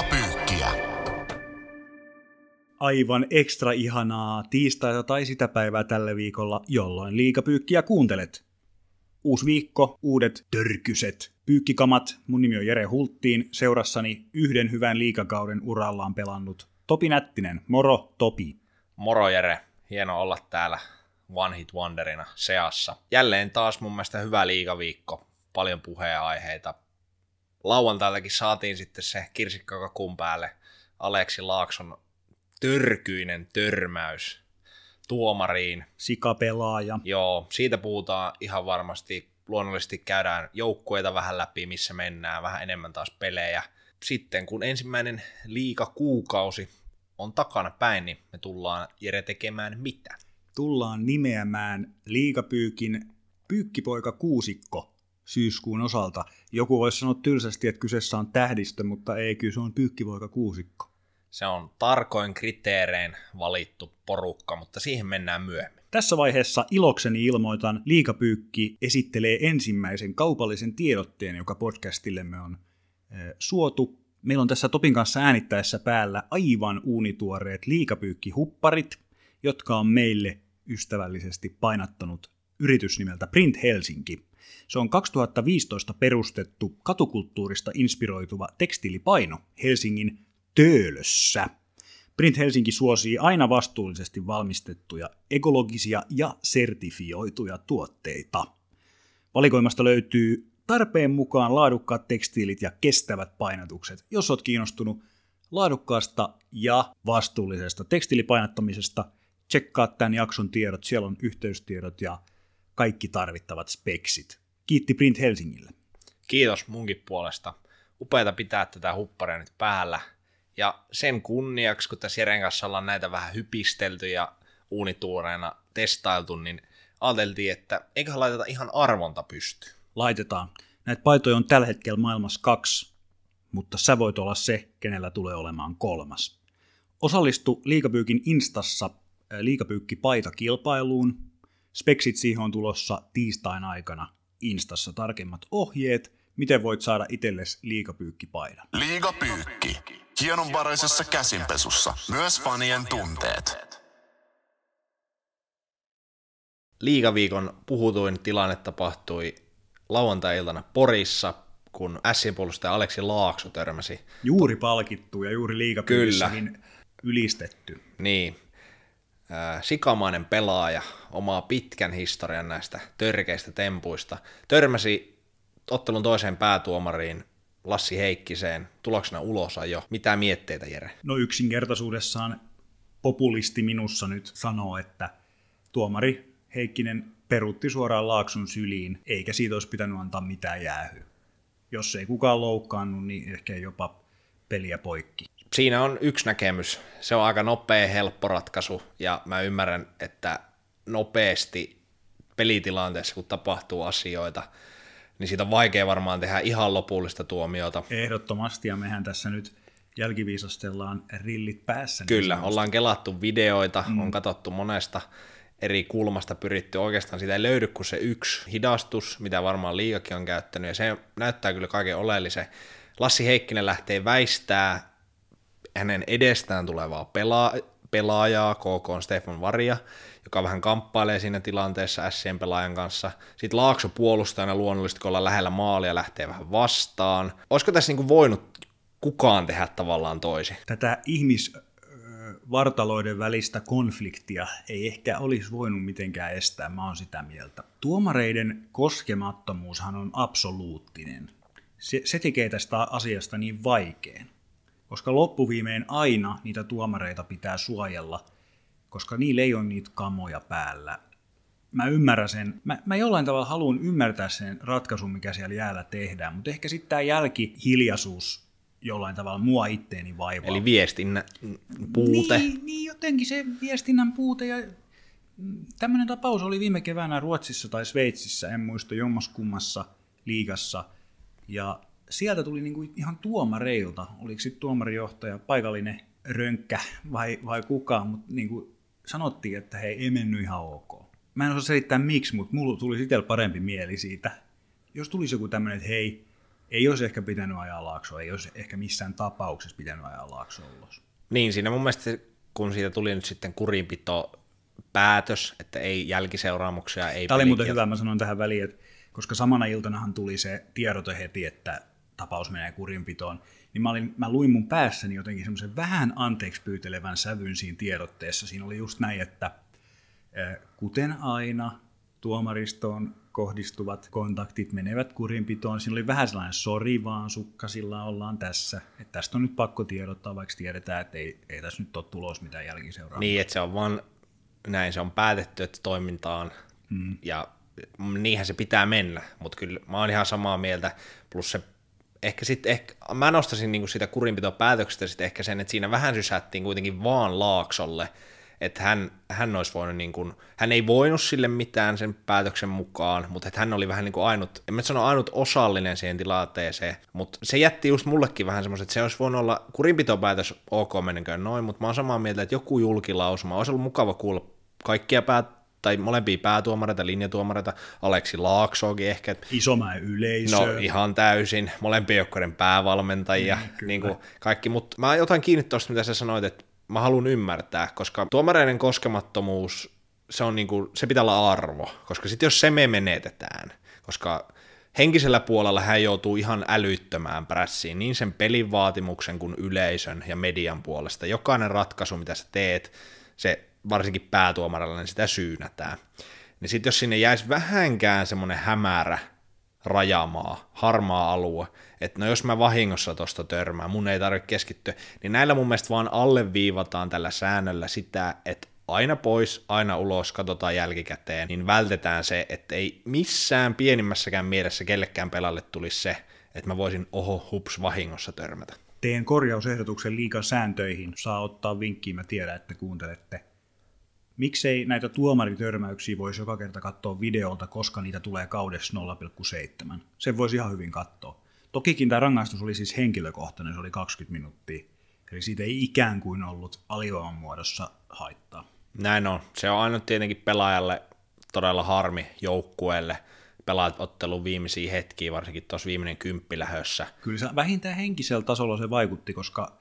Liigapyykkiä. Aivan ekstra ihanaa tiistaita tai sitä päivää tällä viikolla, jolloin liigapyykkiä kuuntelet. Uusi viikko, uudet törkyset, pyykkikamat. Mun nimi on Jere Hulttiin, seurassani yhden hyvän liikakauden urallaan pelannut Topi Nättinen. Moro, Topi. Moro Jere, hieno olla täällä One Hit Wonderina seassa. Jälleen taas mun mielestä hyvä liigaviikko, paljon puheenaiheita. Lauantailtakin saatiin sitten se kirsikkakakun päälle Aleksi Laakson törkyinen törmäys tuomariin. Sikapelaaja. Joo, siitä puhutaan ihan varmasti. Luonnollisesti käydään joukkueita vähän läpi, missä mennään, vähän enemmän taas pelejä. Sitten kun ensimmäinen liika kuukausi on takana päin, niin me tullaan Jere tekemään mitä? Tullaan nimeämään liigapyykin pyykkipoika kuusikko syyskuun osalta. Joku voisi sanoa tylsästi, että kyseessä on tähdistö, mutta ei, kyllä se on pyykkipoika kuusikko. Se on tarkoin kriteerein valittu porukka, mutta siihen mennään myöhemmin. Tässä vaiheessa ilokseni ilmoitan, Liikapyykki esittelee ensimmäisen kaupallisen tiedotteen, joka podcastillemme on suotu. Meillä on tässä Topin kanssa äänittäessä päällä aivan uunituoreet liikapyykkihupparit, jotka on meille ystävällisesti painattanut yritys nimeltä Print Helsinki. Se on 2015 perustettu katukulttuurista inspiroituva tekstiilipaino Helsingin Töölössä. Print Helsinki suosii aina vastuullisesti valmistettuja ekologisia ja sertifioituja tuotteita. Valikoimasta löytyy tarpeen mukaan laadukkaat tekstiilit ja kestävät painatukset. Jos olet kiinnostunut laadukkaasta ja vastuullisesta tekstiilipainattamisesta, tsekkaa tämän jakson tiedot, siellä on yhteystiedot ja kaikki tarvittavat speksit. Kiitti Print Helsingille. Kiitos munkin puolesta. Upeata pitää tätä hupparia nyt päällä. Ja sen kunniaksi, kun tässä Jeren kanssa ollaan näitä vähän hypistelty ja uunituureena testailtu, niin ajateltiin, että eiköhän laiteta ihan arvonta pystyyn. Laitetaan. Näitä paitoja on tällä hetkellä maailmassa kaksi, mutta sä voit olla se, kenellä tulee olemaan kolmas. Osallistu Liikapyykin Instassa Liikapyykki-paitakilpailuun. Speksit siihen on tulossa tiistain aikana Instassa tarkemmat ohjeet, miten voit saada itsellesi liikapyykkipaidan. Liigapyykki. Hienonvaraisessa käsinpesussa. Myös fanien tunteet. Liigaviikon puhutuin tilanne tapahtui lauantai-iltana Porissa, kun Sien puolustaja Aleksi Laakso törmäsi. Juuri palkittu ja juuri liikapyykissäkin ylistetty. Niin, äh, sikamainen pelaaja, omaa pitkän historian näistä törkeistä tempuista, törmäsi ottelun toiseen päätuomariin Lassi Heikkiseen tuloksena ulos jo. Mitä mietteitä, Jere? No yksinkertaisuudessaan populisti minussa nyt sanoo, että tuomari Heikkinen perutti suoraan Laakson syliin, eikä siitä olisi pitänyt antaa mitään jäähyä. Jos ei kukaan loukkaannut, niin ehkä jopa peliä poikki. Siinä on yksi näkemys. Se on aika nopea, helppo ratkaisu, ja mä ymmärrän, että nopeasti pelitilanteessa, kun tapahtuu asioita, niin siitä on vaikea varmaan tehdä ihan lopullista tuomiota. Ehdottomasti, ja mehän tässä nyt jälkiviisastellaan rillit päässä. niin Kyllä, sanotusti. ollaan kelattu videoita, mm. on katsottu monesta eri kulmasta pyritty, oikeastaan siitä ei löydy kuin se yksi hidastus, mitä varmaan liikakin on käyttänyt, ja se näyttää kyllä kaiken oleellisen. Lassi Heikkinen lähtee väistää hänen edestään tulevaa pela- pelaajaa, KK on Stefan Varia, joka vähän kamppailee siinä tilanteessa Sien pelaajan kanssa. Sitten Laakso puolustajana luonnollisesti, kun ollaan lähellä maalia, lähtee vähän vastaan. Olisiko tässä niinku voinut kukaan tehdä tavallaan toisin? Tätä ihmisvartaloiden välistä konfliktia ei ehkä olisi voinut mitenkään estää, mä oon sitä mieltä. Tuomareiden koskemattomuushan on absoluuttinen. Se, se tekee tästä asiasta niin vaikean, koska loppuviimein aina niitä tuomareita pitää suojella, koska niillä ei ole niitä kamoja päällä. Mä ymmärrän sen, mä, mä jollain tavalla haluan ymmärtää sen ratkaisun, mikä siellä jäällä tehdään, mutta ehkä sitten tämä jälkihiljaisuus jollain tavalla mua itteeni vaivaa. Eli viestinnän puute. Niin, niin jotenkin se viestinnän puute ja tämmöinen tapaus oli viime keväänä Ruotsissa tai Sveitsissä, en muista jommaskummassa liigassa. Ja sieltä tuli niinku ihan tuomareilta, oliko sitten tuomarijohtaja, paikallinen rönkkä vai, vai kuka, mutta niinku sanottiin, että hei, ei mennyt ihan ok. Mä en osaa selittää miksi, mutta mulla tuli itsellä parempi mieli siitä. Jos tulisi joku tämmöinen, että hei, ei olisi ehkä pitänyt ajaa laaksoa, ei olisi ehkä missään tapauksessa pitänyt ajaa laaksoa ulos. Niin, siinä mun mielestä kun siitä tuli nyt sitten kurinpito päätös, että ei jälkiseuraamuksia, ei Tämä oli muuten hyvä, mä sanon tähän väliin, että koska samana iltanahan tuli se tiedote heti, että tapaus menee kurinpitoon, niin mä, olin, mä luin mun päässäni jotenkin semmoisen vähän anteeksi pyytelevän sävyn siinä tiedotteessa. Siinä oli just näin, että kuten aina tuomaristoon kohdistuvat kontaktit menevät kurinpitoon. Siinä oli vähän sellainen sori vaan sukkasilla ollaan tässä. Että tästä on nyt pakko tiedottaa, vaikka tiedetään, että ei, ei tässä nyt ole tulos mitään jälkiseuraa. Niin, että se on vaan näin, se on päätetty, että toimintaan mm. ja niinhän se pitää mennä, mutta kyllä mä oon ihan samaa mieltä, plus se ehkä sitten, ehkä, mä nostasin niinku sitä kurinpitopäätöksestä sitten ehkä sen, että siinä vähän sysättiin kuitenkin vaan Laaksolle, että hän, hän olisi voinut, niin kuin, hän ei voinut sille mitään sen päätöksen mukaan, mutta että hän oli vähän niin kuin ainut, en mä sano ainut osallinen siihen tilanteeseen, mutta se jätti just mullekin vähän semmoiset, että se olisi voinut olla kurinpitopäätös ok menenköön noin, mutta mä oon samaa mieltä, että joku julkilausuma, olisi ollut mukava kuulla kaikkia päät, tai molempia päätuomareita, linjatuomareita, Aleksi Laaksoakin ehkä. Isomäen yleisö. No ihan täysin, molempien joukkojen päävalmentajia, niin, niin kuin kaikki, mutta mä jotain kiinni tuosta, mitä sä sanoit, että mä haluan ymmärtää, koska tuomareiden koskemattomuus, se, on niin kuin, se pitää olla arvo, koska sitten jos se me menetetään, koska henkisellä puolella hän joutuu ihan älyttömään prässiin, niin sen pelin vaatimuksen kuin yleisön ja median puolesta. Jokainen ratkaisu, mitä sä teet, se varsinkin päätuomarilla, niin sitä syynätään. Niin sitten jos sinne jäisi vähänkään semmoinen hämärä rajamaa, harmaa alue, että no jos mä vahingossa tuosta törmään, mun ei tarvitse keskittyä, niin näillä mun mielestä vaan alleviivataan tällä säännöllä sitä, että aina pois, aina ulos, katsotaan jälkikäteen, niin vältetään se, että ei missään pienimmässäkään mielessä kellekään pelalle tulisi se, että mä voisin oho hups vahingossa törmätä. Teen korjausehdotuksen liikan sääntöihin. Saa ottaa vinkkiä, mä tiedän, että kuuntelette. Miksei näitä tuomaritörmäyksiä voisi joka kerta katsoa videolta, koska niitä tulee kaudessa 0,7. Sen voisi ihan hyvin katsoa. Tokikin tämä rangaistus oli siis henkilökohtainen, se oli 20 minuuttia. Eli siitä ei ikään kuin ollut alivoiman muodossa haittaa. Näin on. Se on aina tietenkin pelaajalle todella harmi joukkueelle pelaat ottelun viimeisiä hetkiä, varsinkin tuossa viimeinen kymppilähössä. Kyllä se vähintään henkisellä tasolla se vaikutti, koska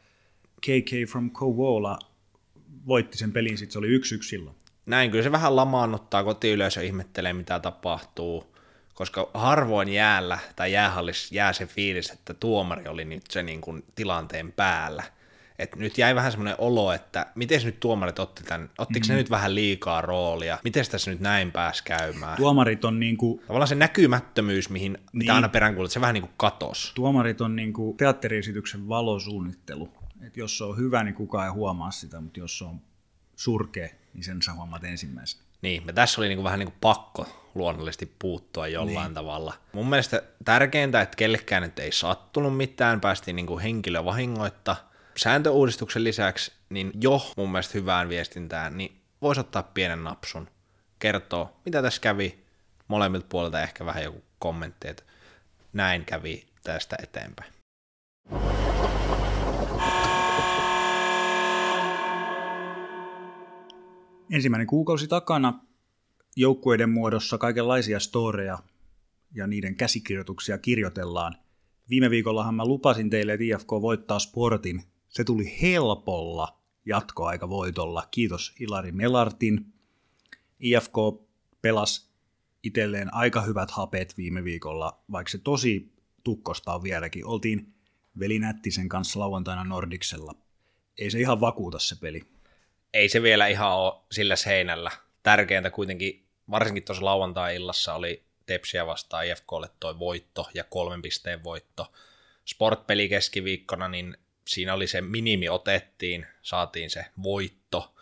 KK from Kovola voitti sen pelin, sitten se oli yksi yksi silloin. Näin, kyllä se vähän lamaannuttaa, kotiyleisö ihmettelee, mitä tapahtuu, koska harvoin jäällä tai jäähallissa jää se fiilis, että tuomari oli nyt se niin kuin tilanteen päällä. Et nyt jäi vähän semmoinen olo, että miten nyt tuomarit otti tämän, ottiko mm. ne nyt vähän liikaa roolia, miten tässä nyt näin pääsi käymään. Tuomarit on niin kuin... Tavallaan se näkymättömyys, mihin niin. mitä aina peräänkuulut, se vähän niin kuin katos. Tuomarit on niin kuin teatteriesityksen valosuunnittelu. Et jos se on hyvä, niin kukaan ei huomaa sitä, mutta jos se on surkea, niin sen sä huomaat ensimmäisenä. Niin, me tässä oli niin kuin vähän niin kuin pakko luonnollisesti puuttua jollain niin. tavalla. Mun mielestä tärkeintä, että kellekään nyt ei sattunut mitään, päästiin niin kuin henkilövahingoitta. Sääntöuudistuksen lisäksi, niin jo mun mielestä hyvään viestintään, niin voisi ottaa pienen napsun, kertoo, mitä tässä kävi, molemmilta puolilta ehkä vähän joku kommentti, että näin kävi tästä eteenpäin. Ensimmäinen kuukausi takana joukkueiden muodossa kaikenlaisia storeja ja niiden käsikirjoituksia kirjoitellaan. Viime viikollahan mä lupasin teille, että IFK voittaa sportin. Se tuli helpolla jatkoaikavoitolla. Kiitos Ilari Melartin. IFK pelasi itselleen aika hyvät hapet viime viikolla, vaikka se tosi tukkosta on vieläkin. Oltiin Veli Nättisen kanssa lauantaina Nordiksella. Ei se ihan vakuuta se peli ei se vielä ihan ole sillä seinällä. Tärkeintä kuitenkin, varsinkin tuossa lauantai-illassa oli Tepsiä vastaan IFKlle toi voitto ja kolmen pisteen voitto. Sportpeli keskiviikkona, niin siinä oli se minimi otettiin, saatiin se voitto.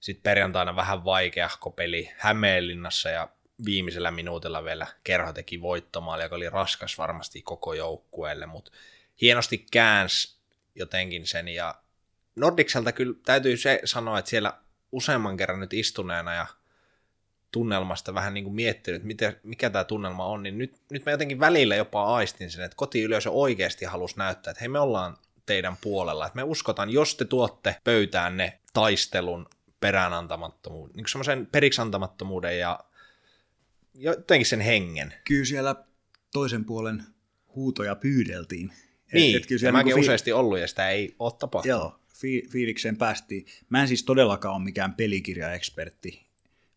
Sitten perjantaina vähän vaikeahko peli Hämeenlinnassa ja viimeisellä minuutilla vielä Kerho teki voittomaali, joka oli raskas varmasti koko joukkueelle, mutta hienosti käänsi jotenkin sen ja Nordikselta kyllä täytyy se sanoa, että siellä useamman kerran nyt istuneena ja tunnelmasta vähän niin kuin miettinyt, miten, mikä tämä tunnelma on, niin nyt, nyt mä jotenkin välillä jopa aistin sen, että kotiyleisö oikeasti halusi näyttää, että hei me ollaan teidän puolella, että me uskotaan, jos te tuotte pöytään ne taistelun peräänantamattomuuden, niin semmoisen periksantamattomuuden ja jotenkin sen hengen. Kyllä siellä toisen puolen huutoja pyydeltiin. Niin, et, kyllä ja mäkin fi- useasti ollut ja sitä ei ole tapahtunut. Joo, fi- fiilikseen päästiin. Mä en siis todellakaan ole mikään pelikirjaekspertti,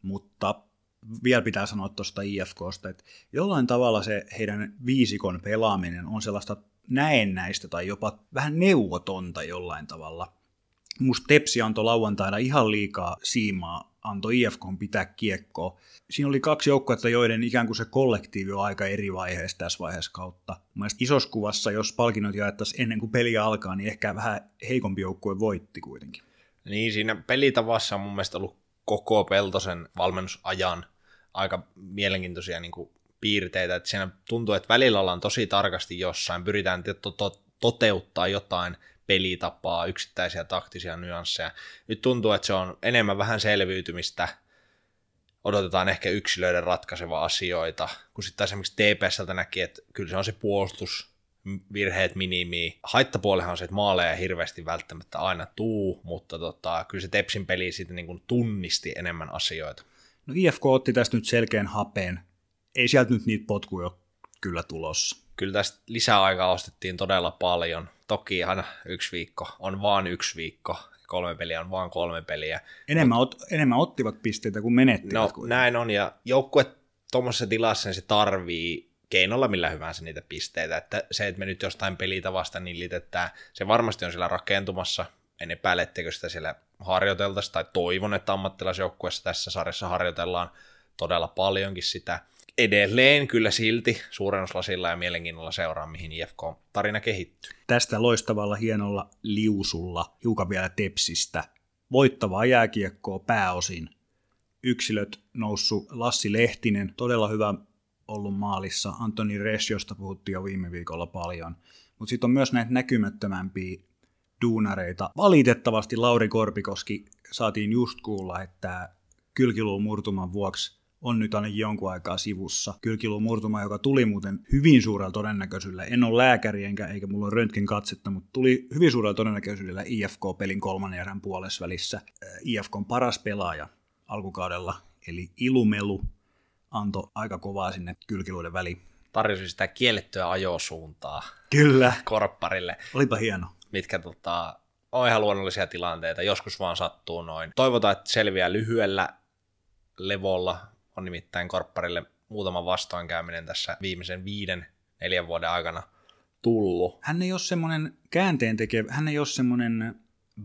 mutta vielä pitää sanoa tuosta IFKsta, että jollain tavalla se heidän viisikon pelaaminen on sellaista näennäistä tai jopa vähän neuvotonta jollain tavalla. Musta Tepsi antoi lauantaina ihan liikaa siimaa, antoi IFK pitää kiekkoa. Siinä oli kaksi joukkuetta, joiden ikään kuin se kollektiivi on aika eri vaiheessa tässä vaiheessa kautta. Mielestäni isossa kuvassa, jos palkinnot jaettaisiin ennen kuin peli alkaa, niin ehkä vähän heikompi joukkue voitti kuitenkin. Niin, siinä pelitavassa on mun mielestä ollut koko Peltosen valmennusajan aika mielenkiintoisia niin kuin piirteitä, että siinä tuntuu, että välillä ollaan tosi tarkasti jossain, pyritään to- to- toteuttaa jotain pelitapaa, yksittäisiä taktisia nyansseja. Nyt tuntuu, että se on enemmän vähän selviytymistä, odotetaan ehkä yksilöiden ratkaiseva asioita, kun sitten esimerkiksi TPSltä näki, että kyllä se on se puolustus, virheet minimiin. Haittapuolihan on se, että maaleja hirveästi välttämättä aina tuu, mutta tota, kyllä se Tepsin peli siitä niin kuin tunnisti enemmän asioita. No IFK otti tästä nyt selkeän hapeen. Ei sieltä nyt niitä potkuja kyllä tulossa. Kyllä tästä lisäaikaa ostettiin todella paljon. Toki aina yksi viikko on vaan yksi viikko. Kolme peliä on vaan kolme peliä. Enemmän, Mut, ot, enemmän ottivat pisteitä kuin menettivät. No kuitenkin. näin on, ja joukkue tuommoisessa tilassa niin se tarvii keinolla millä hyvänsä niitä pisteitä. Että se, että me nyt jostain pelitä vasta niin liitetään, se varmasti on siellä rakentumassa. En epäile, etteikö sitä siellä harjoiteltaisiin, tai toivon, että ammattilaisjoukkueessa tässä sarjassa harjoitellaan todella paljonkin sitä. Edelleen kyllä silti suurennuslasilla ja mielenkiinnolla seuraa, mihin IFK-tarina kehittyy. Tästä loistavalla hienolla liusulla, hiukan vielä tepsistä, voittavaa jääkiekkoa pääosin. Yksilöt noussu Lassi Lehtinen, todella hyvä ollut maalissa. Antoni Resiosta puhuttiin jo viime viikolla paljon. Mutta sitten on myös näitä näkymättömämpiä duunareita. Valitettavasti Lauri Korpikoski saatiin just kuulla, että kylkiluun murtuman vuoksi on nyt ainakin jonkun aikaa sivussa. Kylkiluun murtuma, joka tuli muuten hyvin suurella todennäköisyydellä. En ole lääkäri enkä, eikä mulla ole röntgen katsetta, mutta tuli hyvin suurella todennäköisyydellä IFK-pelin kolmannen erän puolessa välissä. Äh, IFKn paras pelaaja alkukaudella, eli Ilumelu, antoi aika kovaa sinne kylkiluiden väliin. Tarjosi sitä kiellettyä ajosuuntaa. Kyllä. Korpparille. Olipa hieno mitkä tota, on ihan luonnollisia tilanteita, joskus vaan sattuu noin. Toivotaan, että selviää lyhyellä levolla, on nimittäin Korpparille muutama vastoinkäyminen tässä viimeisen viiden, neljän vuoden aikana tullut. Hän ei ole semmoinen käänteen tekevä, hän ei ole semmoinen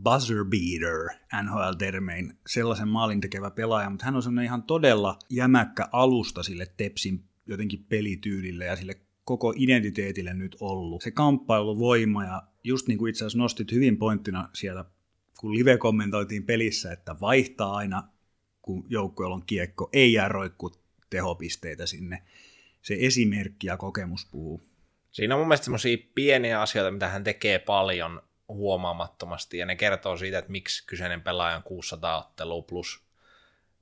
buzzer beater NHL-termein, sellaisen maalin tekevä pelaaja, mutta hän on semmoinen ihan todella jämäkkä alusta sille Tepsin jotenkin pelityylille ja sille koko identiteetille nyt ollut. Se kamppailuvoima ja just niin kuin itse asiassa nostit hyvin pointtina siellä, kun live kommentoitiin pelissä, että vaihtaa aina, kun joukkueella on kiekko, ei jää roikku tehopisteitä sinne. Se esimerkki ja kokemus puhuu. Siinä on mun mielestä semmoisia pieniä asioita, mitä hän tekee paljon huomaamattomasti, ja ne kertoo siitä, että miksi kyseinen pelaaja on 600 ottelua plus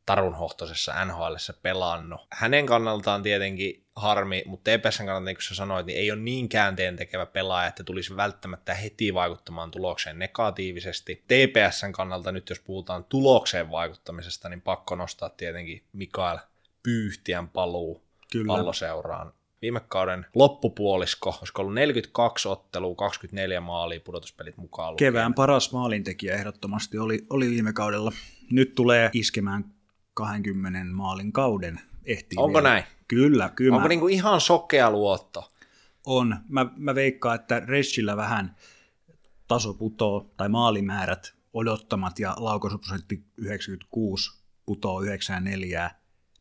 tarunhohtoisessa NHL pelannut. Hänen kannaltaan tietenkin harmi, mutta TPSn kannalta, niin kuin sä sanoit, niin ei ole niin käänteen tekevä pelaaja, että tulisi välttämättä heti vaikuttamaan tulokseen negatiivisesti. TPSn kannalta nyt, jos puhutaan tulokseen vaikuttamisesta, niin pakko nostaa tietenkin Mikael Pyyhtiän paluu Kyllä. palloseuraan. Viime kauden loppupuolisko, olisiko ollut 42 ottelua, 24 maalia pudotuspelit mukaan lukien. Kevään paras maalintekijä ehdottomasti oli, oli viime kaudella. Nyt tulee iskemään 20 maalin kauden ehtii Onko vielä. näin? Kyllä, kyllä. Onko mä... niinku ihan sokea luotto? On. Mä, mä veikkaan, että Reschillä vähän taso putoo, tai maalimäärät odottamat ja laukaisuprosentti 96 putoo 94.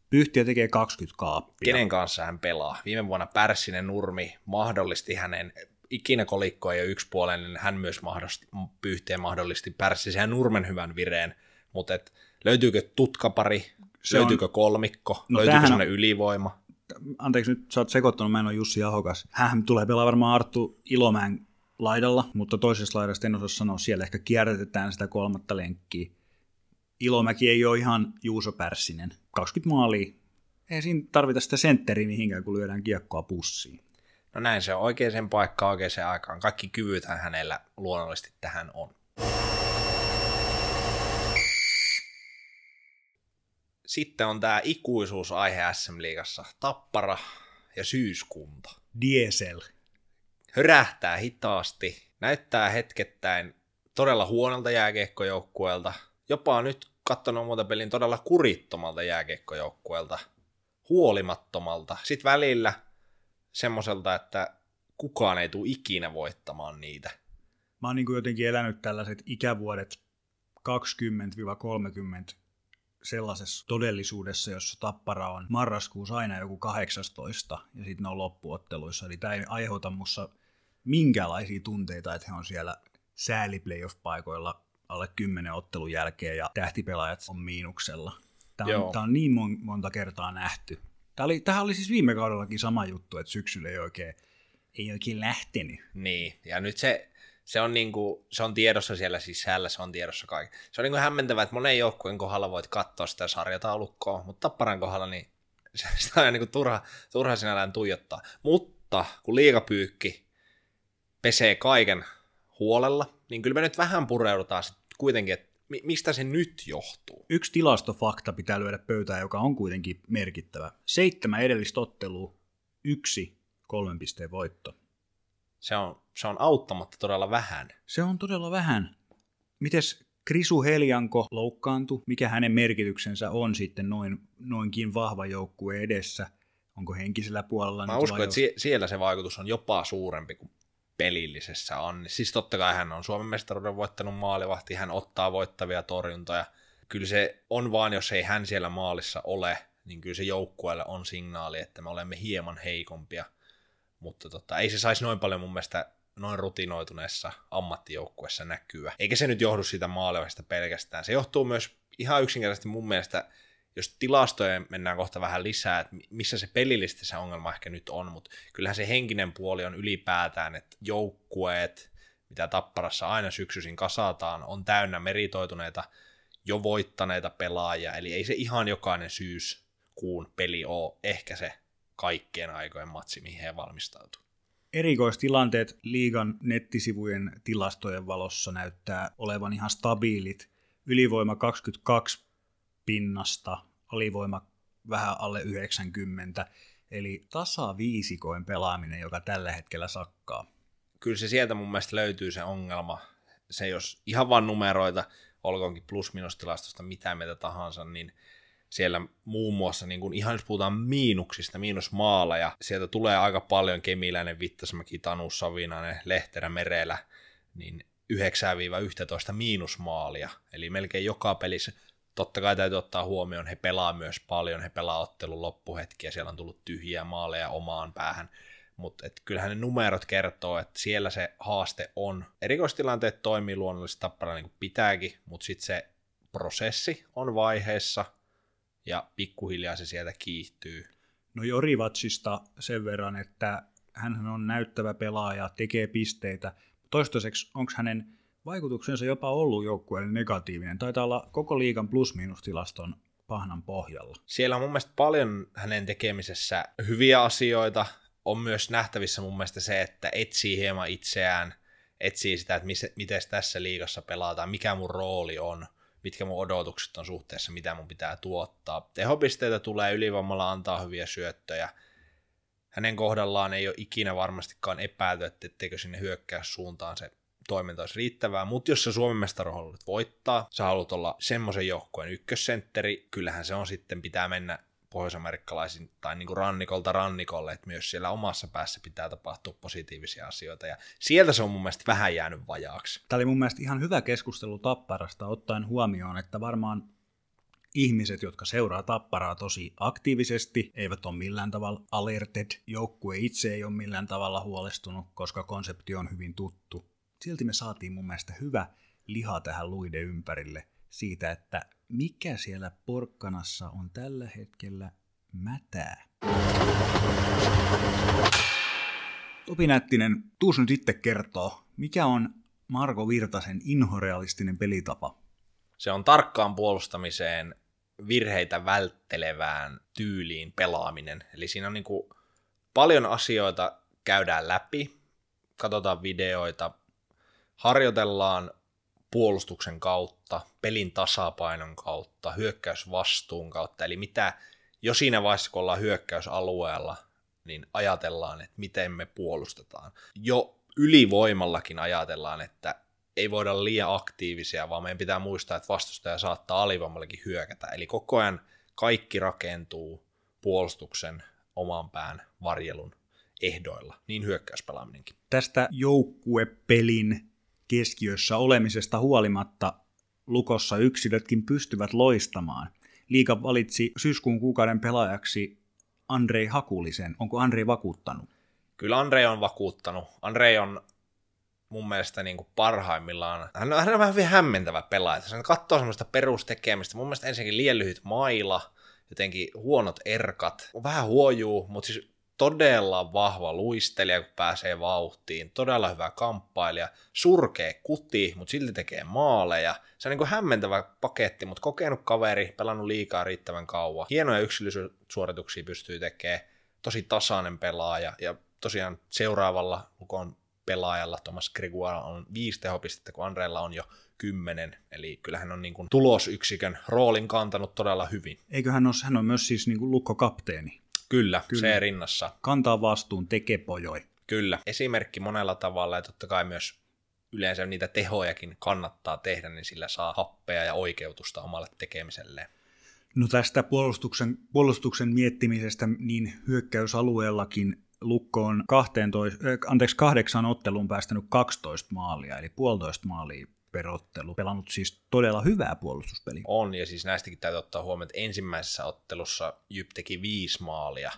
Pyhtiö tekee 20 kaappia. Kenen kanssa hän pelaa? Viime vuonna Pärssinen Nurmi mahdollisti hänen ikinä kolikko ei ole yksipuolinen, hän myös mahdollisti, Pyhtiä mahdollisti Pärssisen ja Nurmen hyvän vireen, mutta et Löytyykö tutkapari, se löytyykö on... kolmikko, no löytyykö sellainen on... ylivoima? Anteeksi, nyt sä oot sekoittanut, mä en ole Jussi Ahokas. Hän tulee pelaa varmaan Arttu Ilomäen laidalla, mutta toisessa laidassa en osaa sanoa, siellä ehkä kierrätetään sitä kolmatta lenkkiä. Ilomäki ei ole ihan Juuso Pärssinen. 20 maalia. Ei siinä tarvita sitä sentteriä mihinkään, kun lyödään kiekkoa pussiin. No näin se on oikein sen paikka oikein sen aikaan. Kaikki kyvythän hänellä luonnollisesti tähän on. Sitten on tämä ikuisuusaihe SM-liigassa, Tappara ja syyskunta. Diesel. hörähtää hitaasti, näyttää hetkettäin todella huonolta jääkiekkojoukkueelta, jopa nyt katsonut muuta pelin todella kurittomalta jääkiekkojoukkueelta, huolimattomalta, sitten välillä semmoiselta, että kukaan ei tule ikinä voittamaan niitä. Mä oon niin jotenkin elänyt tällaiset ikävuodet 20-30 sellaisessa todellisuudessa, jossa tappara on marraskuussa aina joku 18 ja sitten ne on loppuotteluissa. Eli tämä ei aiheuta mussa minkälaisia tunteita, että he on siellä sääli playoff-paikoilla alle 10 ottelun jälkeen ja tähtipelaajat on miinuksella. Tämä on, tämä on niin monta kertaa nähty. Tämä oli, tämähän oli siis viime kaudellakin sama juttu, että syksyllä ei oikein, ei oikein lähtenyt. Niin, ja nyt se se on, niin kuin, se on tiedossa siellä sisällä, se on tiedossa kaikki. Se on niin kuin hämmentävää, että monen joukkueen kohdalla voit katsoa sitä sarjataulukkoa, mutta Tapparan kohdalla niin sitä on niin kuin turha, turha sinällään tuijottaa. Mutta kun liikapyykki pesee kaiken huolella, niin kyllä me nyt vähän pureudutaan sitten kuitenkin, että mistä se nyt johtuu? Yksi tilastofakta pitää lyödä pöytään, joka on kuitenkin merkittävä. Seitsemän edellistä ottelua, yksi kolmen pisteen voitto se on, se on auttamatta todella vähän. Se on todella vähän. Mites Krisu Heljanko loukkaantui? Mikä hänen merkityksensä on sitten noin, noinkin vahva joukkue edessä? Onko henkisellä puolella? Mä uskon, että sie- siellä se vaikutus on jopa suurempi kuin pelillisessä on. Siis totta kai hän on Suomen mestaruuden voittanut maalivahti, hän ottaa voittavia torjuntoja. Kyllä se on vaan, jos ei hän siellä maalissa ole, niin kyllä se joukkueelle on signaali, että me olemme hieman heikompia – mutta tota, ei se saisi noin paljon mun mielestä noin rutinoituneessa ammattijoukkuessa näkyä. Eikä se nyt johdu siitä maalevasta pelkästään. Se johtuu myös ihan yksinkertaisesti mun mielestä, jos tilastojen mennään kohta vähän lisää, että missä se pelillisesti se ongelma ehkä nyt on, mutta kyllähän se henkinen puoli on ylipäätään, että joukkueet, mitä Tapparassa aina syksyisin kasataan, on täynnä meritoituneita, jo voittaneita pelaajia, eli ei se ihan jokainen syyskuun peli ole ehkä se kaikkien aikojen matsi, mihin he valmistautuu. Erikoistilanteet liigan nettisivujen tilastojen valossa näyttää olevan ihan stabiilit. Ylivoima 22 pinnasta, alivoima vähän alle 90, eli tasaviisikoin pelaaminen, joka tällä hetkellä sakkaa. Kyllä se sieltä mun mielestä löytyy se ongelma. Se jos ihan vain numeroita, olkoonkin plus-minus-tilastosta mitä mieltä tahansa, niin siellä muun muassa, niin kun ihan jos puhutaan miinuksista, miinusmaaleja, sieltä tulee aika paljon Kemiläinen, Vittasamäki, Tanu, Savinainen, Lehterä, Merelä, niin 9-11 miinusmaalia, eli melkein joka pelissä. Totta kai täytyy ottaa huomioon, he pelaa myös paljon, he pelaa ottelun loppuhetkiä, siellä on tullut tyhjiä maaleja omaan päähän, mutta kyllähän ne numerot kertoo, että siellä se haaste on. Erikoistilanteet toimii luonnollisesti tappara niin kuin pitääkin, mutta sitten se prosessi on vaiheessa, ja pikkuhiljaa se sieltä kiihtyy. No Jorivatsista sen verran, että hän on näyttävä pelaaja, tekee pisteitä. Toistaiseksi onko hänen vaikutuksensa jopa ollut joukkueelle negatiivinen? Taitaa olla koko liigan plus-minus-tilaston pahnan pohjalla. Siellä on mun mielestä paljon hänen tekemisessä hyviä asioita. On myös nähtävissä mun mielestä se, että etsii hieman itseään, etsii sitä, että miten tässä liigassa pelataan, mikä mun rooli on – mitkä mun odotukset on suhteessa, mitä mun pitää tuottaa. Tehopisteitä tulee ylivoimalla antaa hyviä syöttöjä. Hänen kohdallaan ei ole ikinä varmastikaan epäilty, etteikö sinne suuntaan se toiminta olisi riittävää, mutta jos sä Suomen mestaruus voittaa, sä haluat olla semmoisen joukkueen ykkössentteri, kyllähän se on sitten, pitää mennä pohjoisamerikkalaisin tai niin kuin rannikolta rannikolle, että myös siellä omassa päässä pitää tapahtua positiivisia asioita, ja sieltä se on mun mielestä vähän jäänyt vajaaksi. Tämä oli mun mielestä ihan hyvä keskustelu Tapparasta, ottaen huomioon, että varmaan ihmiset, jotka seuraa Tapparaa tosi aktiivisesti, eivät ole millään tavalla alerted, joukkue itse ei ole millään tavalla huolestunut, koska konsepti on hyvin tuttu. Silti me saatiin mun mielestä hyvä liha tähän luiden ympärille siitä, että mikä siellä porkkanassa on tällä hetkellä mätää. Topi Nättinen, tuus nyt itse kertoo, mikä on Marko Virtasen inhorealistinen pelitapa? Se on tarkkaan puolustamiseen virheitä välttelevään tyyliin pelaaminen. Eli siinä on niin kuin paljon asioita käydään läpi, katsotaan videoita, harjoitellaan puolustuksen kautta, pelin tasapainon kautta, hyökkäysvastuun kautta, eli mitä jo siinä vaiheessa, kun ollaan hyökkäysalueella, niin ajatellaan, että miten me puolustetaan. Jo ylivoimallakin ajatellaan, että ei voida liian aktiivisia, vaan meidän pitää muistaa, että vastustaja saattaa alivoimallakin hyökätä. Eli koko ajan kaikki rakentuu puolustuksen oman pään varjelun ehdoilla, niin hyökkäyspelaaminenkin. Tästä joukkuepelin keskiössä olemisesta huolimatta Lukossa yksilötkin pystyvät loistamaan. Liika valitsi syyskuun kuukauden pelaajaksi Andrei Hakulisen. Onko Andrei vakuuttanut? Kyllä Andrei on vakuuttanut. Andrei on mun mielestä niin kuin parhaimmillaan, hän on, hän on vähän hyvin hämmentävä pelaaja. Hän katsoo semmoista perustekemistä. Mun mielestä ensinnäkin liian lyhyt maila, jotenkin huonot erkat, vähän huojuu, mutta siis todella vahva luistelija, kun pääsee vauhtiin, todella hyvä kamppailija, surkee kuti, mutta silti tekee maaleja. Se on niin kuin hämmentävä paketti, mutta kokenut kaveri, pelannut liikaa riittävän kauan. Hienoja yksilösuorituksia pystyy tekemään, tosi tasainen pelaaja, ja tosiaan seuraavalla lukon pelaajalla Thomas Gregoire on viisi tehopistettä, kun Andreella on jo kymmenen, eli kyllähän on niin kuin tulosyksikön roolin kantanut todella hyvin. Eikö hän ole, hän on myös siis niin kuin lukkokapteeni? Kyllä, Kyllä, se rinnassa. Kantaa vastuun, tekee pojoi. Kyllä, esimerkki monella tavalla ja totta kai myös yleensä niitä tehojakin kannattaa tehdä, niin sillä saa happea ja oikeutusta omalle tekemiselleen. No tästä puolustuksen, puolustuksen miettimisestä niin hyökkäysalueellakin Lukko on 12, äh, anteeksi, kahdeksan otteluun päästänyt 12 maalia, eli puolitoista maalia perottelu. Pelannut siis todella hyvää puolustuspeliä. On, ja siis näistäkin täytyy ottaa huomioon, että ensimmäisessä ottelussa Jyp teki viisi maalia,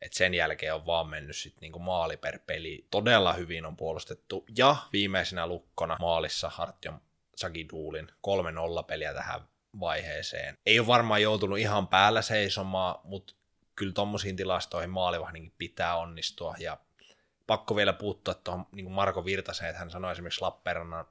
että sen jälkeen on vaan mennyt sitten niinku maali per peli. Todella hyvin on puolustettu, ja viimeisenä lukkona maalissa Hartjom Sagiduulin 3-0 peliä tähän vaiheeseen. Ei ole varmaan joutunut ihan päällä seisomaan, mutta kyllä tuommoisiin tilastoihin maalivahdinkin pitää onnistua, ja pakko vielä puuttua tuohon niin Marko Virtaseen, että hän sanoi esimerkiksi Lappeenrannan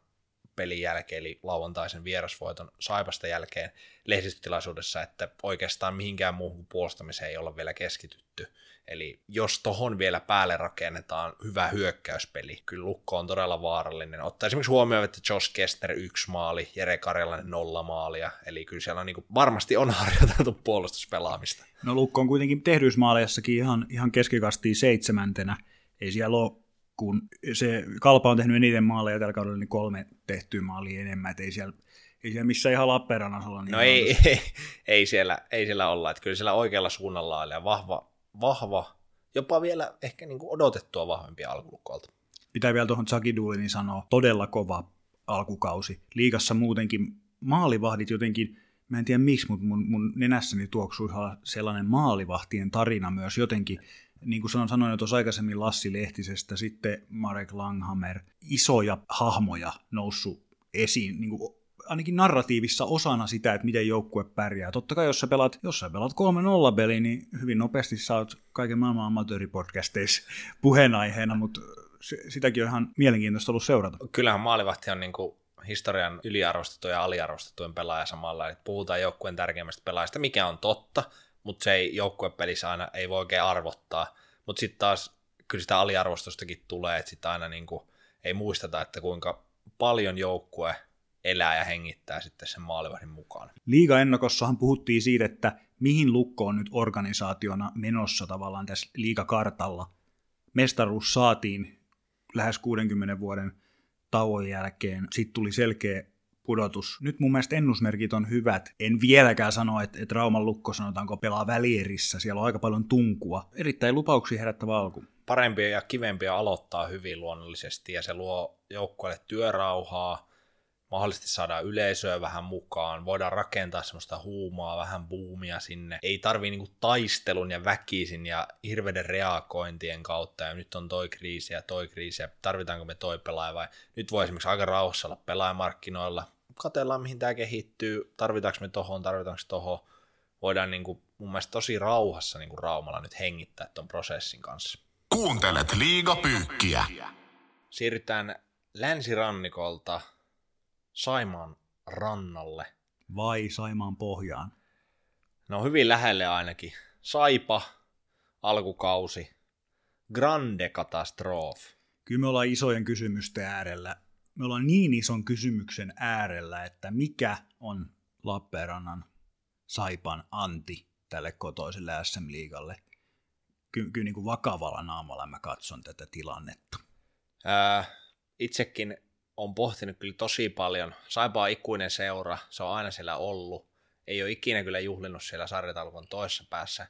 pelin jälkeen, eli lauantaisen vierasvoiton Saipasta jälkeen lehdistötilaisuudessa, että oikeastaan mihinkään muuhun puolustamiseen ei olla vielä keskitytty. Eli jos tohon vielä päälle rakennetaan hyvä hyökkäyspeli, kyllä Lukko on todella vaarallinen. Ottaa esimerkiksi huomioon, että Josh Kester yksi maali, Jere Karjalainen nolla maalia, eli kyllä siellä on niin kuin, varmasti on harjoiteltu puolustuspelaamista. No Lukko on kuitenkin tehdyysmaaleissakin ihan, ihan keskikastiin seitsemäntenä. Ei siellä ole kun se Kalpa on tehnyt eniten maaleja tällä kaudella, niin kolme tehtyä maalia enemmän, että ei siellä, ei siellä missään ihan Lappeenrannassa. Niin no ei, ei, ei, siellä, ei siellä olla, että kyllä siellä oikealla suunnalla on ja vahva, vahva jopa vielä ehkä niin kuin odotettua vahvempia alkulukkoilta. Pitää vielä tuohon Zakidulinin sanoa, todella kova alkukausi. Liikassa muutenkin maalivahdit jotenkin, mä en tiedä miksi, mutta mun, mun nenässäni tuoksui sellainen maalivahtien tarina myös jotenkin niin kuin sanoin, sanoin jo tuossa aikaisemmin Lassi Lehtisestä, sitten Marek Langhammer, isoja hahmoja noussut esiin, niin kuin ainakin narratiivissa osana sitä, että miten joukkue pärjää. Totta kai jos sä pelaat, jos sä pelaat 3-0 peli, niin hyvin nopeasti sä oot kaiken maailman amatööripodcasteissa puheenaiheena, mutta sitäkin on ihan mielenkiintoista ollut seurata. Kyllähän maalivahti on niin kuin historian yliarvostettu ja aliarvostettujen pelaaja samalla, että puhutaan joukkueen tärkeimmästä pelaajasta, mikä on totta, mutta se ei joukkuepelissä aina ei voi oikein arvottaa. Mutta sitten taas kyllä sitä aliarvostustakin tulee, että sitten aina niinku ei muisteta, että kuinka paljon joukkue elää ja hengittää sitten sen maalivahdin mukaan. Liiga-ennakossahan puhuttiin siitä, että mihin Lukko on nyt organisaationa menossa tavallaan tässä liigakartalla. Mestaruus saatiin lähes 60 vuoden tauon jälkeen. Sitten tuli selkeä pudotus. Nyt mun mielestä ennusmerkit on hyvät. En vieläkään sano, että, että Rauman lukko sanotaanko pelaa välierissä. Siellä on aika paljon tunkua. Erittäin lupauksia herättävä alku. Parempia ja kivempiä aloittaa hyvin luonnollisesti ja se luo joukkueelle työrauhaa. Mahdollisesti saadaan yleisöä vähän mukaan, voidaan rakentaa semmoista huumaa, vähän buumia sinne. Ei tarvii niinku taistelun ja väkisin ja hirveiden reagointien kautta, ja nyt on toi kriisi ja toi kriisi, ja tarvitaanko me toi pelaaja, vai nyt voi esimerkiksi aika rauhassa olla pelaajamarkkinoilla, katellaan mihin tämä kehittyy, tarvitaanko me tohon, tarvitaanko tohon, voidaan niin kuin, mun mielestä tosi rauhassa niin kuin Raumalla nyt hengittää tuon prosessin kanssa. Kuuntelet liigapyykkiä. Siirrytään länsirannikolta Saimaan rannalle. Vai Saimaan pohjaan? No hyvin lähelle ainakin. Saipa, alkukausi, grande katastrof. Kyllä me ollaan isojen kysymysten äärellä me ollaan niin ison kysymyksen äärellä, että mikä on Lappeenrannan Saipan anti tälle kotoiselle SM-liigalle. kyllä niin kuin vakavalla naamalla mä katson tätä tilannetta. Ää, itsekin on pohtinut kyllä tosi paljon. Saipaa ikuinen seura, se on aina siellä ollut. Ei ole ikinä kyllä juhlinut siellä sarjatalkon toisessa päässä,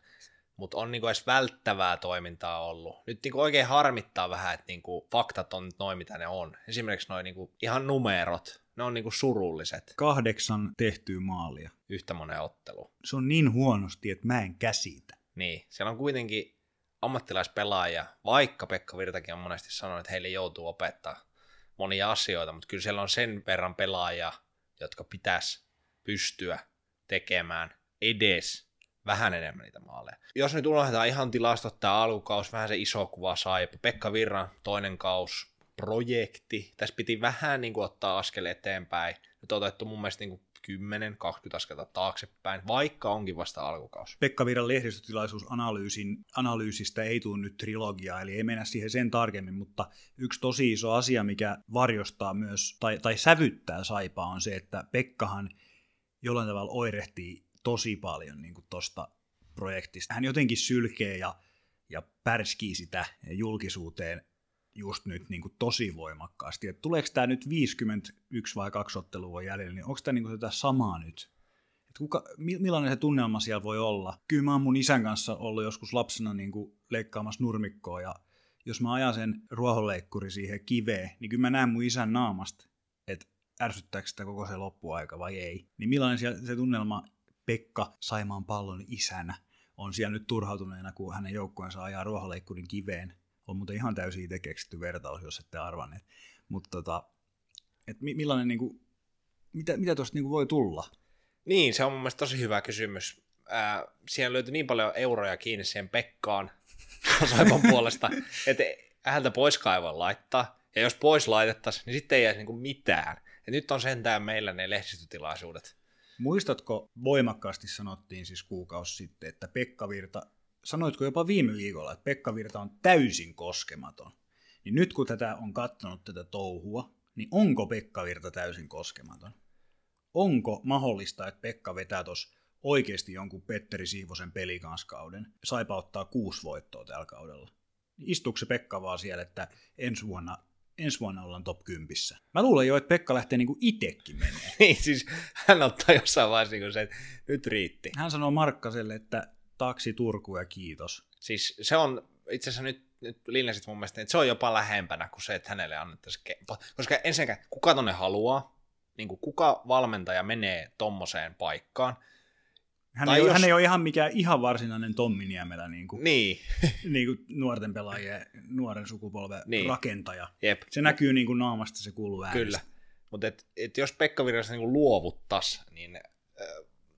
mutta on niinku edes välttävää toimintaa ollut. Nyt niinku oikein harmittaa vähän, että niinku faktat on noin mitä ne on. Esimerkiksi noin niinku ihan numerot, ne on niinku surulliset. Kahdeksan tehtyä maalia. Yhtä monen ottelu. Se on niin huonosti, että mä en käsitä. Niin, siellä on kuitenkin ammattilaispelaajia, vaikka Pekka Virtakin on monesti sanonut, että heille joutuu opettaa monia asioita, mutta kyllä siellä on sen verran pelaajia, jotka pitäisi pystyä tekemään edes vähän enemmän niitä maaleja. Jos nyt unohdetaan ihan tilastot tämä alkukaus, vähän se iso kuva sai, Pekka Virran toinen kaus, projekti. Tässä piti vähän niin kuin ottaa askel eteenpäin. Nyt on otettu mun mielestä niin kuin 10-20 askelta taaksepäin, vaikka onkin vasta alkukaus. Pekka Virran lehdistötilaisuusanalyysin analyysistä ei tule nyt trilogiaa, eli ei mennä siihen sen tarkemmin, mutta yksi tosi iso asia, mikä varjostaa myös, tai, tai sävyttää saipaa, on se, että Pekkahan jollain tavalla oirehtii tosi paljon niin tuosta projektista. Hän jotenkin sylkee ja, ja pärskii sitä julkisuuteen just nyt niin kuin tosi voimakkaasti. Et tuleeko tämä nyt 51 vai kaksi ottelua jäljellä, niin onko tämä niin tätä samaa nyt? Et kuka, millainen se tunnelma siellä voi olla? Kyllä mä oon mun isän kanssa ollut joskus lapsena niin kuin leikkaamassa nurmikkoa ja jos mä ajan sen ruohonleikkuri siihen kiveen, niin kyllä mä näen mun isän naamasta, että ärsyttääkö sitä koko se loppuaika vai ei. Niin millainen se tunnelma Pekka Saimaan pallon isänä on siellä nyt turhautuneena, kun hänen joukkueensa ajaa ruohonleikkurin kiveen. On muuten ihan täysin itse keksitty vertaus, jos ette arvanneet. Mutta tota, et millainen, niin kuin, mitä, mitä tuosta niin voi tulla? Niin, se on mun mielestä tosi hyvä kysymys. Ää, siellä löytyi niin paljon euroja kiinni siihen Pekkaan Saipan puolesta, että häntä pois kaivaa laittaa. Ja jos pois laitettaisiin, niin sitten ei jäisi niin mitään. Ja nyt on sentään meillä ne lehdistötilaisuudet. Muistatko, voimakkaasti sanottiin siis kuukausi sitten, että Pekka Virta, sanoitko jopa viime viikolla, että Pekka Virta on täysin koskematon. Niin nyt kun tätä on katsonut tätä touhua, niin onko Pekka Virta täysin koskematon? Onko mahdollista, että Pekka vetää tuossa oikeasti jonkun Petteri Siivosen pelikanskauden, saipa ottaa kuusi voittoa tällä kaudella? Istuuko se Pekka vaan siellä, että ensi vuonna ensi vuonna ollaan top 10. Mä luulen jo, että Pekka lähtee niinku itekin menee. niin, siis hän ottaa jossain vaiheessa niinku se, että nyt riitti. Hän sanoo Markkaselle, että taksi Turku ja kiitos. Siis se on, itse asiassa nyt, nyt linjasit mun mielestä, että se on jopa lähempänä kuin se, että hänelle annettaisiin ke- Koska ensinnäkään, kuka tonne haluaa, niin kuin kuka valmentaja menee tommoseen paikkaan, hän, ei, jos... hän ei ole ihan mikään ihan varsinainen Tommi Niemelä, niin kuin, niin. niin kuin nuorten pelaajien, nuoren sukupolven niin. rakentaja. Jep. Se näkyy niin kuin naamasta, se kuuluu äänistä. Kyllä, mutta et, et jos Pekka Virrasta niin luovuttaisi, niin äh,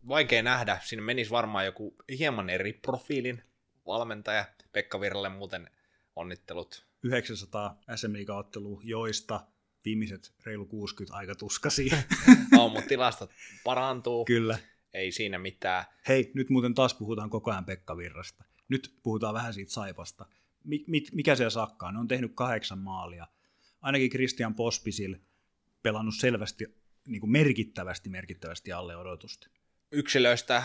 vaikea nähdä. Siinä menisi varmaan joku hieman eri profiilin valmentaja. Pekka Virralle muuten onnittelut. 900 SM ottelua joista viimeiset reilu 60 aika tuskasia. on, mutta tilastot parantuu. Kyllä ei siinä mitään. Hei, nyt muuten taas puhutaan koko ajan Pekka Virrasta. Nyt puhutaan vähän siitä Saipasta. mikä se sakkaa? Ne on tehnyt kahdeksan maalia. Ainakin Christian Pospisil pelannut selvästi, niin kuin merkittävästi, merkittävästi alle odotusta. Yksilöistä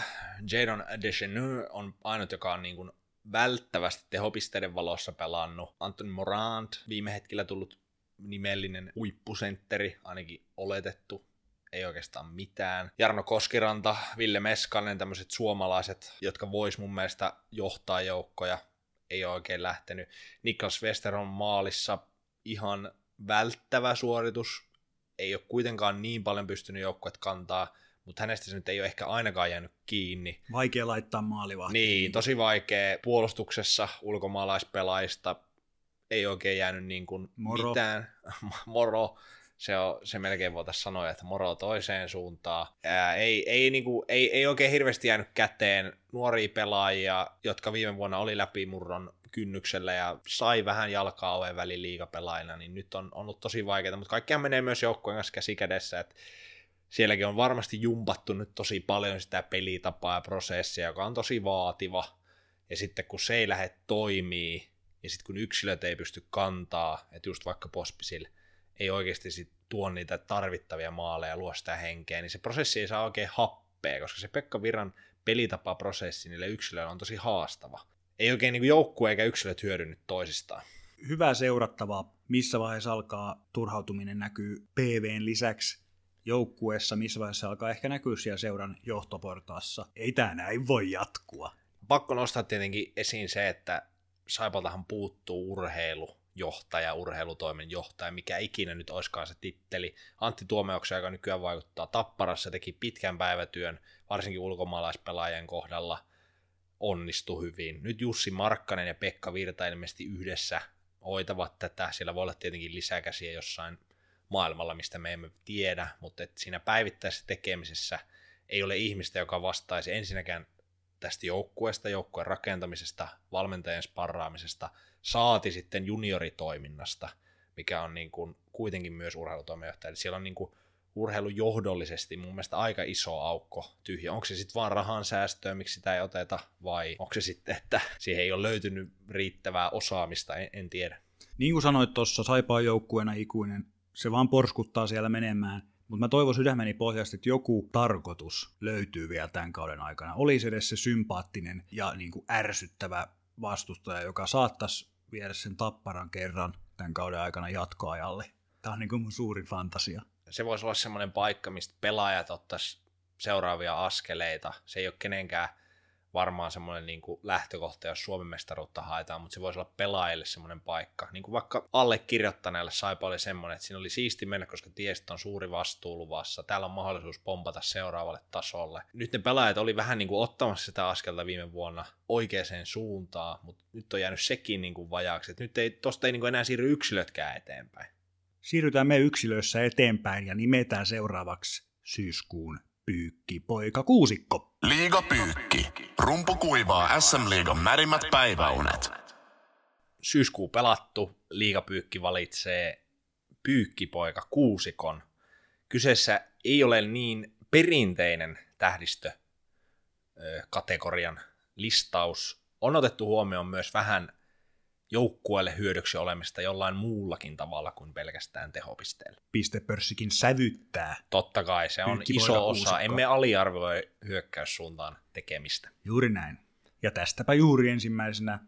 Jadon Deschenu on ainut, joka on niin kuin välttävästi tehopisteiden valossa pelannut. Anton Morant, viime hetkellä tullut nimellinen huippusentteri, ainakin oletettu ei oikeastaan mitään. Jarno Koskiranta, Ville Meskanen, tämmöiset suomalaiset, jotka vois mun mielestä johtaa joukkoja, ei ole oikein lähtenyt. Niklas Wester on maalissa ihan välttävä suoritus, ei ole kuitenkaan niin paljon pystynyt joukkueet kantaa, mutta hänestä se nyt ei ole ehkä ainakaan jäänyt kiinni. Vaikea laittaa maalivahti. Niin, tosi vaikea. Puolustuksessa ulkomaalaispelaajista ei oikein jäänyt niin kuin Moro. mitään. Moro se, on, se melkein voitaisiin sanoa, että moro toiseen suuntaan. Ää, ei, ei, niinku, ei, ei oikein hirveästi jäänyt käteen nuoria pelaajia, jotka viime vuonna oli läpimurron kynnyksellä ja sai vähän jalkaa oven väliin liigapelaajina, niin nyt on, on ollut tosi vaikeaa, mutta kaikkea menee myös joukkueen kanssa käsi kädessä, että sielläkin on varmasti jumpattu nyt tosi paljon sitä pelitapaa ja prosessia, joka on tosi vaativa, ja sitten kun se ei lähde toimii, ja sitten kun yksilöt ei pysty kantaa, että just vaikka Pospisille, ei oikeasti sit tuo niitä tarvittavia maaleja, luo sitä henkeä, niin se prosessi ei saa oikein happea, koska se Pekka Virran pelitapaprosessi niille yksilöille on tosi haastava. ei oikein niin joukkue eikä yksilöt hyödy toisistaan. Hyvää seurattavaa, missä vaiheessa alkaa turhautuminen näkyy PVn lisäksi joukkueessa, missä vaiheessa alkaa ehkä näkyä siellä seuran johtoportaassa. Ei tämä näin voi jatkua. Pakko nostaa tietenkin esiin se, että Saipaltahan puuttuu urheilu, johtaja, urheilutoimen johtaja, mikä ikinä nyt olisikaan se titteli. Antti Tuomeoksen, joka nykyään vaikuttaa Tapparassa, teki pitkän päivätyön, varsinkin ulkomaalaispelaajien kohdalla, onnistu hyvin. Nyt Jussi Markkanen ja Pekka Virta ilmeisesti yhdessä hoitavat tätä, siellä voi olla tietenkin lisäkäsiä jossain maailmalla, mistä me emme tiedä, mutta siinä päivittäisessä tekemisessä ei ole ihmistä, joka vastaisi ensinnäkään tästä joukkueesta, joukkueen rakentamisesta, valmentajien sparraamisesta, saati sitten junioritoiminnasta, mikä on niin kuin kuitenkin myös urheilutoimijohtaja. Eli siellä on niin kuin urheilujohdollisesti mun mielestä aika iso aukko tyhjä. Onko se sitten vaan rahan säästöä, miksi sitä ei oteta, vai onko se sitten, että siihen ei ole löytynyt riittävää osaamista, en, en tiedä. Niin kuin sanoit tuossa, Saipaa joukkueena ikuinen, se vaan porskuttaa siellä menemään. Mutta mä toivon sydämeni pohjasta, että joku tarkoitus löytyy vielä tämän kauden aikana. Olisi edes se sympaattinen ja niin kuin ärsyttävä vastustaja, joka saattaisi viedä sen tapparan kerran tämän kauden aikana jatkoajalle. Tämä on niin kuin mun suurin fantasia. Se voisi olla semmoinen paikka, mistä pelaajat ottaisi seuraavia askeleita. Se ei ole kenenkään varmaan semmoinen niin kuin lähtökohta, jos Suomen mestaruutta haetaan, mutta se voisi olla pelaajille semmoinen paikka. Niin kuin vaikka allekirjoittaneelle Saipa oli semmoinen, että siinä oli siisti mennä, koska tiesi, on suuri vastuu luvassa. Täällä on mahdollisuus pompata seuraavalle tasolle. Nyt ne pelaajat oli vähän niin kuin ottamassa sitä askelta viime vuonna oikeaan suuntaan, mutta nyt on jäänyt sekin niin kuin vajaaksi. Että nyt ei, tosta ei niin kuin enää siirry yksilötkään eteenpäin. Siirrytään me yksilöissä eteenpäin ja nimetään seuraavaksi syyskuun pyykki poika kuusikko. Liiga pyykki. Rumpu kuivaa SM-liigan märimmät päiväunet. Syyskuu pelattu, liigapyykki valitsee pyykkipoika kuusikon. Kyseessä ei ole niin perinteinen tähdistö kategorian listaus. On otettu huomioon myös vähän joukkueelle hyödyksi olemista jollain muullakin tavalla kuin pelkästään tehopisteellä. Pistepörssikin sävyttää. Totta kai, se on iso osa. Kuusikko. Emme aliarvioi hyökkäyssuuntaan tekemistä. Juuri näin. Ja tästäpä juuri ensimmäisenä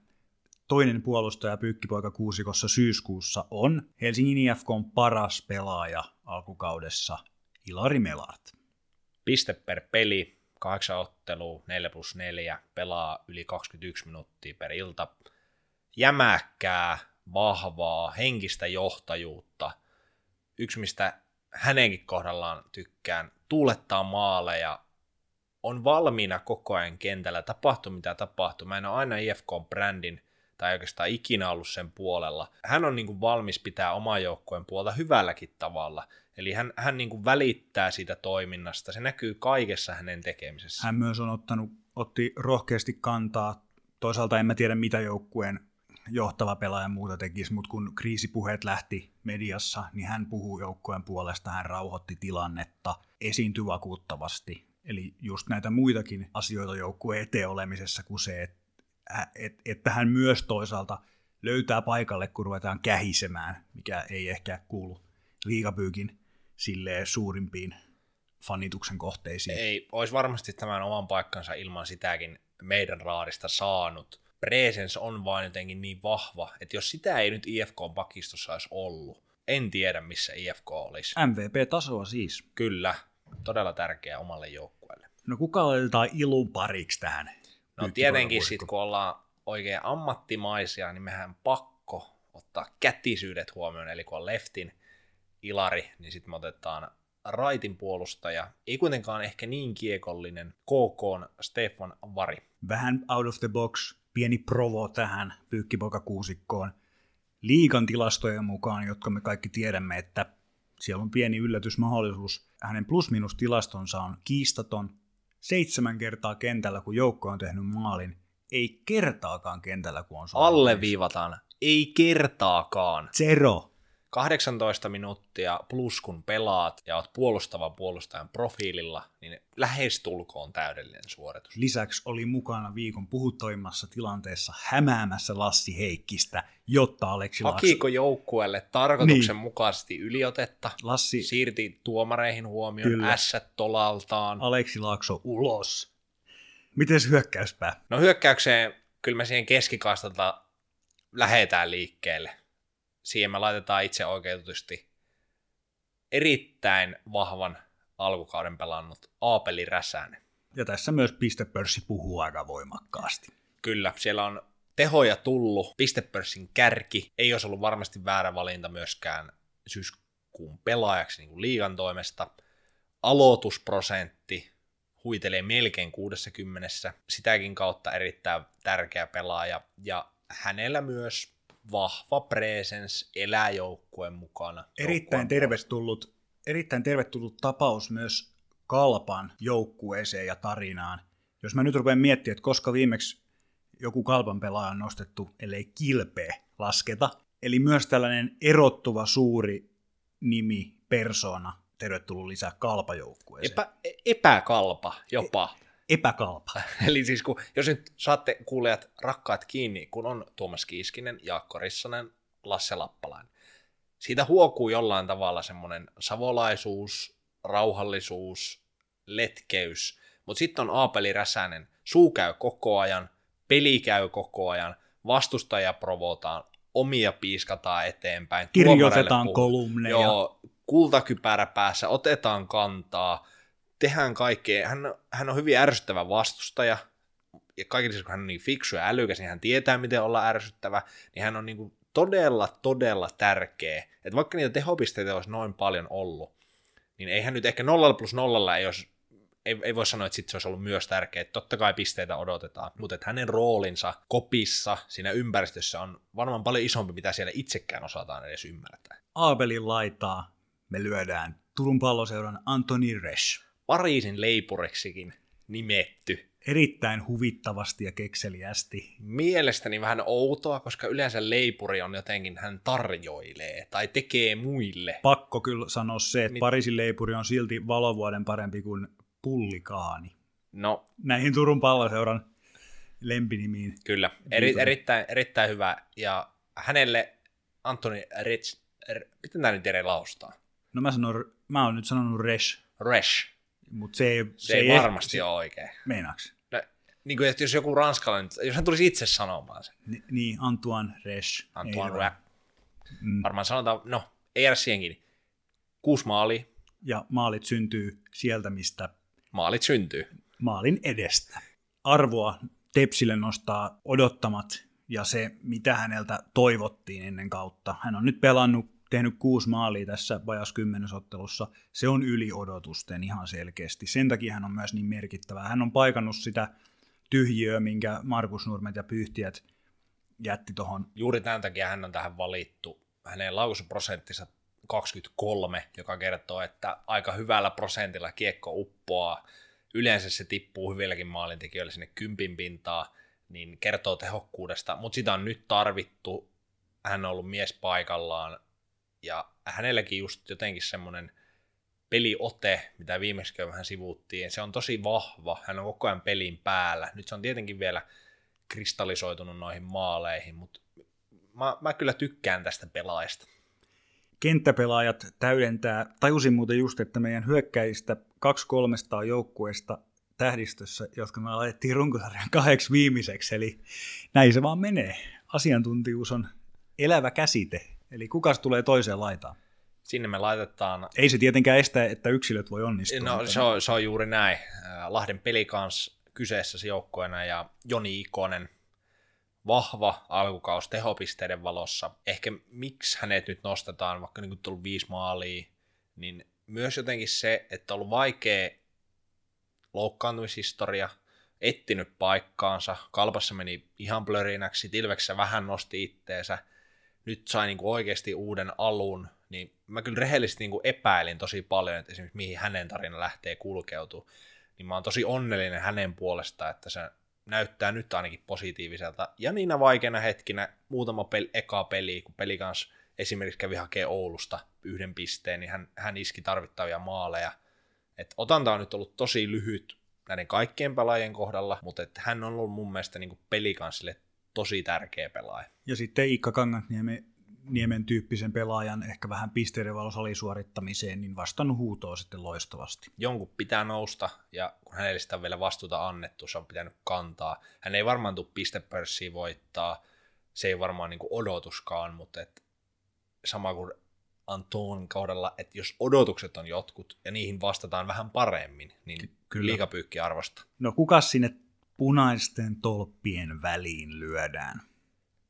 toinen puolustaja pyykkipoika kuusikossa syyskuussa on Helsingin IFKn paras pelaaja alkukaudessa, Ilari Melart. Piste per peli, kahdeksan ottelua, 4 plus 4, pelaa yli 21 minuuttia per ilta, jämäkkää, vahvaa, henkistä johtajuutta. Yksi, mistä hänenkin kohdallaan tykkään, tuulettaa maaleja, on valmiina koko ajan kentällä, tapahtuu mitä tapahtuu. Mä en ole aina IFK-brändin tai oikeastaan ikinä ollut sen puolella. Hän on niin kuin valmis pitää oman joukkueen puolta hyvälläkin tavalla. Eli hän, hän niin kuin välittää siitä toiminnasta. Se näkyy kaikessa hänen tekemisessä. Hän myös on ottanut, otti rohkeasti kantaa. Toisaalta en mä tiedä, mitä joukkueen johtava pelaaja muuta tekisi, mutta kun kriisipuheet lähti mediassa, niin hän puhuu joukkueen puolesta, hän rauhoitti tilannetta, esiintyi vakuuttavasti. Eli just näitä muitakin asioita joukkueen eteen olemisessa kuin se, että, että hän myös toisaalta löytää paikalle, kun ruvetaan kähisemään, mikä ei ehkä kuulu liigapyykin silleen suurimpiin fanituksen kohteisiin. Ei, olisi varmasti tämän oman paikkansa ilman sitäkin meidän raadista saanut presence on vaan jotenkin niin vahva, että jos sitä ei nyt IFK-pakistossa olisi ollut, en tiedä missä IFK olisi. MVP-tasoa siis. Kyllä, todella tärkeä omalle joukkueelle. No kuka otetaan ilun pariksi tähän? No tietenkin sitten kun ollaan oikein ammattimaisia, niin mehän pakko ottaa kätisyydet huomioon, eli kun on leftin Ilari, niin sitten me otetaan raitin puolustaja, ei kuitenkaan ehkä niin kiekollinen, KK Stefan Vari. Vähän out of the box, pieni provo tähän pyykkipoikakuusikkoon. Liikan tilastojen mukaan, jotka me kaikki tiedämme, että siellä on pieni yllätysmahdollisuus. Hänen plus-minus-tilastonsa on kiistaton. Seitsemän kertaa kentällä, kun joukko on tehnyt maalin. Ei kertaakaan kentällä, kun on Alleviivataan. Ei kertaakaan. Zero. 18 minuuttia plus kun pelaat ja oot puolustava puolustajan profiililla, niin lähestulkoon täydellinen suoritus. Lisäksi oli mukana viikon puhutoimmassa tilanteessa hämäämässä Lassi Heikkistä, jotta Aleksi Laakso... Hakiko joukkueelle tarkoituksenmukaisesti niin. yliotetta, Lassi... siirti tuomareihin huomioon Kyllä. ässät tolaltaan. Aleksi Laakso ulos. Miten hyökkäyspää? No hyökkäykseen kyllä me siihen keskikastalta lähetään liikkeelle. Siihen me laitetaan itse oikeutusti erittäin vahvan alkukauden pelannut Aapeli Räsänen. Ja tässä myös pistepörssi puhuu aika voimakkaasti. Kyllä, siellä on tehoja tullut, pistepörssin kärki, ei olisi ollut varmasti väärä valinta myöskään syyskuun pelaajaksi niin kuin liigan toimesta. Aloitusprosentti huitelee melkein 60, sitäkin kautta erittäin tärkeä pelaaja, ja hänellä myös vahva presence elää joukkueen mukana. Erittäin tervetullut, erittäin tervetullut tapaus myös Kalpan joukkueeseen ja tarinaan. Jos mä nyt rupean miettimään, että koska viimeksi joku Kalpan pelaaja on nostettu, ellei kilpeä lasketa, eli myös tällainen erottuva suuri nimi, persona, tervetullut lisää kalpajoukkueeseen. Epä, epäkalpa jopa. Epäkalpa. Eli siis kun, jos nyt saatte kuulijat rakkaat kiinni, kun on Tuomas Kiiskinen, Jaakko Rissanen, Lasse Lappalainen. Siitä huokuu jollain tavalla semmoinen savolaisuus, rauhallisuus, letkeys, mutta sitten on Aapeli Räsänen, suu käy koko ajan, peli käy koko ajan, vastustaja provotaan, omia piiskataan eteenpäin. Kirjoitetaan kolumneja. Joo, kultakypärä päässä, otetaan kantaa, tehdään kaikkea. Hän, hän on hyvin ärsyttävä vastustaja, ja kaikille kun hän on niin fiksu ja älykäs, niin hän tietää, miten olla ärsyttävä, niin hän on niin kuin todella, todella tärkeä. Että vaikka niitä tehopisteitä olisi noin paljon ollut, niin eihän nyt ehkä 0 plus 0 ei olisi ei, ei voi sanoa, että sit se olisi ollut myös tärkeää. Totta kai pisteitä odotetaan, mutta että hänen roolinsa kopissa siinä ympäristössä on varmaan paljon isompi, mitä siellä itsekään osataan edes ymmärtää. Aabelin laitaa me lyödään Turun palloseuran Antoni Resch. Pariisin leipureksikin nimetty. Erittäin huvittavasti ja kekseliästi. Mielestäni vähän outoa, koska yleensä leipuri on jotenkin, hän tarjoilee tai tekee muille. Pakko kyllä sanoa se, että Pariisin leipuri on silti valovuoden parempi kuin pullikaani. No, Näihin Turun palloseuran lempinimiin. kyllä. Eri, erittäin, erittäin hyvä. Ja hänelle Antoni Rich, miten tämä nyt eri laustaa? No mä, sanon, mä oon nyt sanonut Resch, Resh. Mutta se ei, Se, ei varmasti ole oikein. Meinaaks? No, niin kuin, että jos joku ranskalainen, jos hän tulisi itse sanomaan sen. Ni, niin, Antoine Resch. Antoine Rap. Mm. Varmaan sanotaan, no, ei jäädä siihen kiinni. Kuusi maalia, Ja maalit syntyy sieltä, mistä maalit syntyy. maalin edestä. Arvoa Tepsille nostaa odottamat ja se, mitä häneltä toivottiin ennen kautta. Hän on nyt pelannut, tehnyt kuusi maalia tässä vajas kymmenesottelussa. Se on yli odotusten ihan selkeästi. Sen takia hän on myös niin merkittävä. Hän on paikannut sitä tyhjiöä, minkä Markus Nurmet ja Pyhtiät jätti tuohon. Juuri tämän takia hän on tähän valittu. Hänen laukaisuprosenttinsa 23, joka kertoo, että aika hyvällä prosentilla kiekko uppoaa. Yleensä se tippuu hyvilläkin maalintekijöillä sinne kympin pintaa, niin kertoo tehokkuudesta, mutta sitä on nyt tarvittu. Hän on ollut mies paikallaan ja hänelläkin just jotenkin semmoinen peliote, mitä viimeksi vähän sivuuttiin, se on tosi vahva, hän on koko ajan pelin päällä. Nyt se on tietenkin vielä kristallisoitunut noihin maaleihin, mutta mä, mä kyllä tykkään tästä pelaajasta. Kenttäpelaajat täydentää, tajusin muuten just, että meidän hyökkäistä 2-300 joukkueesta tähdistössä, jotka me laitettiin runkosarjan kahdeksi viimeiseksi, eli näin se vaan menee. Asiantuntijuus on elävä käsite, eli kukas tulee toiseen laitaan. Sinne me laitetaan, Ei se tietenkään estä, että yksilöt voi onnistua. no se on, se on juuri näin, Lahden pelikans kyseessä joukkoina ja Joni Ikonen, vahva alkukaus tehopisteiden valossa. Ehkä miksi hänet nyt nostetaan, vaikka niin tullut viisi maalia, niin myös jotenkin se, että on ollut vaikea loukkaantumishistoria, ettinyt paikkaansa, kalpassa meni ihan plörinäksi, Tilveksessä vähän nosti itteensä, nyt sai niin kuin oikeasti uuden alun, niin mä kyllä rehellisesti niin kuin epäilin tosi paljon, että esimerkiksi mihin hänen tarina lähtee kulkeutuu, niin mä oon tosi onnellinen hänen puolestaan, että se näyttää nyt ainakin positiiviselta. Ja niinä vaikeina hetkinä muutama pel- eka peli, kun peli kanssa esimerkiksi kävi hakee Oulusta yhden pisteen, niin hän, hän iski tarvittavia maaleja. Et otanta on nyt ollut tosi lyhyt näiden kaikkien pelaajien kohdalla, mutta et hän on ollut mun mielestä niin pelikansille tosi tärkeä pelaaja. Ja sitten Iikka Kangasniemi Niemen tyyppisen pelaajan ehkä vähän pisteiden alisuorittamiseen, niin vastannut huutoa sitten loistavasti. Jonkun pitää nousta, ja kun hänelle sitä on vielä vastuuta annettu, se on pitänyt kantaa. Hän ei varmaan tule pistepörssiä voittaa, se ei varmaan niin odotuskaan, mutta et sama kuin Anton kaudella, että jos odotukset on jotkut ja niihin vastataan vähän paremmin, niin kyllä liikapyykki arvosta. No kuka sinne punaisten tolppien väliin lyödään?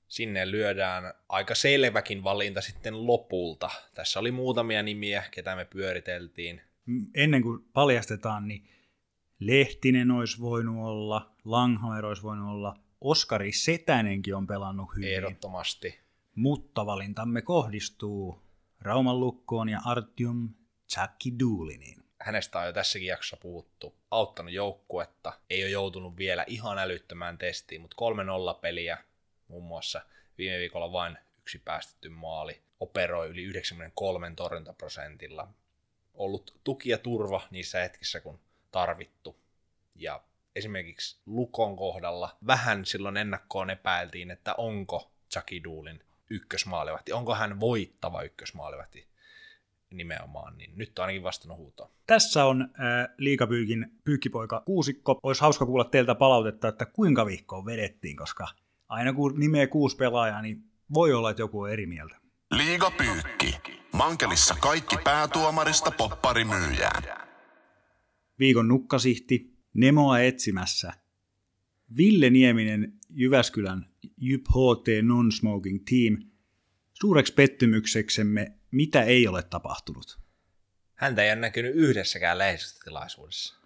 Sinne lyödään aika selväkin valinta sitten lopulta. Tässä oli muutamia nimiä, ketä me pyöriteltiin. Ennen kuin paljastetaan, niin Lehtinen olisi voinut olla, Langhammer olisi voinut olla, Oskari Setänenkin on pelannut hyvin. Ehdottomasti. Mutta valintamme kohdistuu Rauman lukkoon ja Artyom Tsakiduuliniin. Hänestä on jo tässäkin jaksossa puhuttu. Auttanut joukkuetta, ei ole joutunut vielä ihan älyttömään testiin, mutta 3-0 peliä muun muassa viime viikolla vain yksi päästetty maali. Operoi yli 93 torjuntaprosentilla. Ollut tuki ja turva niissä hetkissä, kun tarvittu. Ja esimerkiksi Lukon kohdalla vähän silloin ennakkoon epäiltiin, että onko Duulin ykkösmaalivahti, onko hän voittava ykkösmaalivahti nimenomaan, niin nyt on ainakin vastannut huutoon. Tässä on äh, liikapyykin pyykkipoika kuusikko. Olisi hauska kuulla teiltä palautetta, että kuinka vihkoon vedettiin, koska aina kun nimeä kuusi pelaajaa, niin voi olla, että joku on eri mieltä. Liigapyykki. Mankelissa kaikki päätuomarista popparimyyjään. Viikon nukkasihti, Nemoa etsimässä. Ville Nieminen, Jyväskylän Jyp HT Non-Smoking Team. Suureksi pettymykseksemme, mitä ei ole tapahtunut? Häntä ei ole näkynyt yhdessäkään lehdistötilaisuudessa.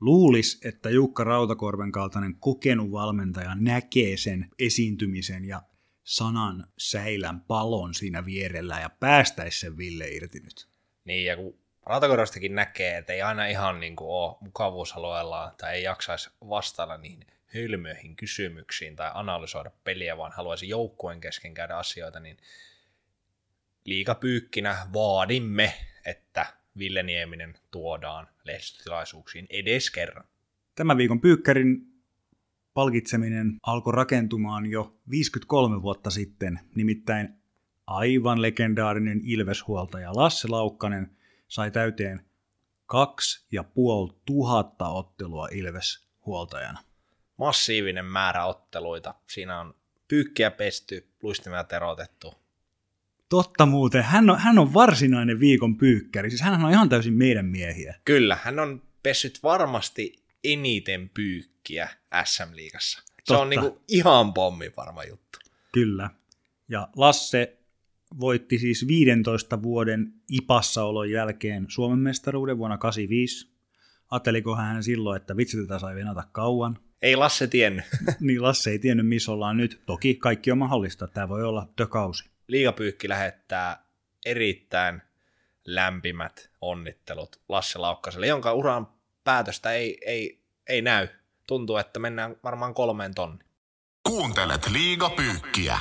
Luulis, että Jukka Rautakorven kaltainen kokenut valmentaja näkee sen esiintymisen ja sanan säilän palon siinä vierellä ja päästäisi sen Ville irti nyt. Niin, ja kun Rautakorvastakin näkee, että ei aina ihan niin kuin ole mukavuusalueellaan tai ei jaksaisi vastailla niihin hylmöihin kysymyksiin tai analysoida peliä, vaan haluaisi joukkueen kesken käydä asioita, niin liikapyykkinä vaadimme, että Ville Nieminen tuodaan lehdistötilaisuuksiin edes kerran. Tämän viikon pyykkärin palkitseminen alkoi rakentumaan jo 53 vuotta sitten, nimittäin aivan legendaarinen Ilveshuoltaja Lasse Laukkanen sai täyteen kaksi ja puoli tuhatta ottelua Ilves-huoltajana. Massiivinen määrä otteluita. Siinä on pyykkiä pesty, luistimia terotettu, Totta muuten, hän on, hän on varsinainen viikon pyykkäri, siis hän on ihan täysin meidän miehiä. Kyllä, hän on pessyt varmasti eniten pyykkiä SM-liigassa. Se Totta. on niinku ihan pommi varma juttu. Kyllä. Ja Lasse voitti siis 15 vuoden ipassaolon jälkeen Suomen mestaruuden vuonna 85. Ajatteliko hän silloin, että vitsi tätä sai venata kauan? Ei Lasse tiennyt. niin Lasse ei tiennyt, missä ollaan nyt. Toki kaikki on mahdollista. Tämä voi olla tökausi. Liigapyykki lähettää erittäin lämpimät onnittelut Lasse Laukkaselle, jonka uran päätöstä ei, ei, ei näy. Tuntuu, että mennään varmaan kolmeen tonni. Kuuntelet Liigapyykkiä.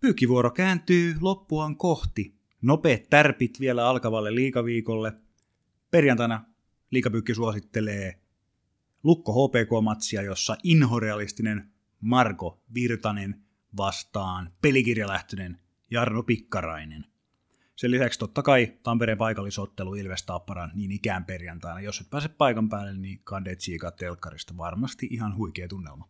Pyykkivuoro kääntyy loppuaan kohti. Nopeat tärpit vielä alkavalle liikaviikolle. Perjantaina liikapyykki suosittelee Lukko HPK-matsia, jossa inhorealistinen Marko Virtanen vastaan pelikirjalähtöinen Jarno Pikkarainen. Sen lisäksi totta kai Tampereen paikallisottelu Ilves Tapparan niin ikään perjantaina. Jos et pääse paikan päälle, niin Kande telkkarista varmasti ihan huikea tunnelma.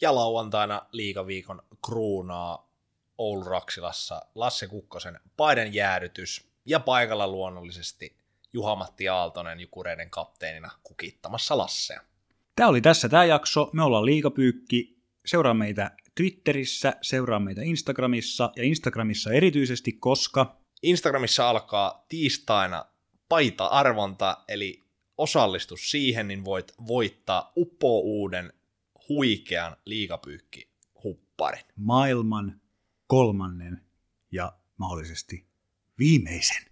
Ja lauantaina liikaviikon kruunaa Oulu Raksilassa Lasse Kukkosen paiden jäädytys ja paikalla luonnollisesti Juha-Matti Aaltonen Jukureiden kapteenina kukittamassa Lassea. Tämä oli tässä tämä jakso. Me ollaan Liikapyykki. Seuraa meitä Twitterissä, seuraa meitä Instagramissa ja Instagramissa erityisesti, koska... Instagramissa alkaa tiistaina paita-arvonta, eli osallistu siihen, niin voit voittaa uppo uuden huikean liikapyykki hupparin. Maailman kolmannen ja mahdollisesti viimeisen.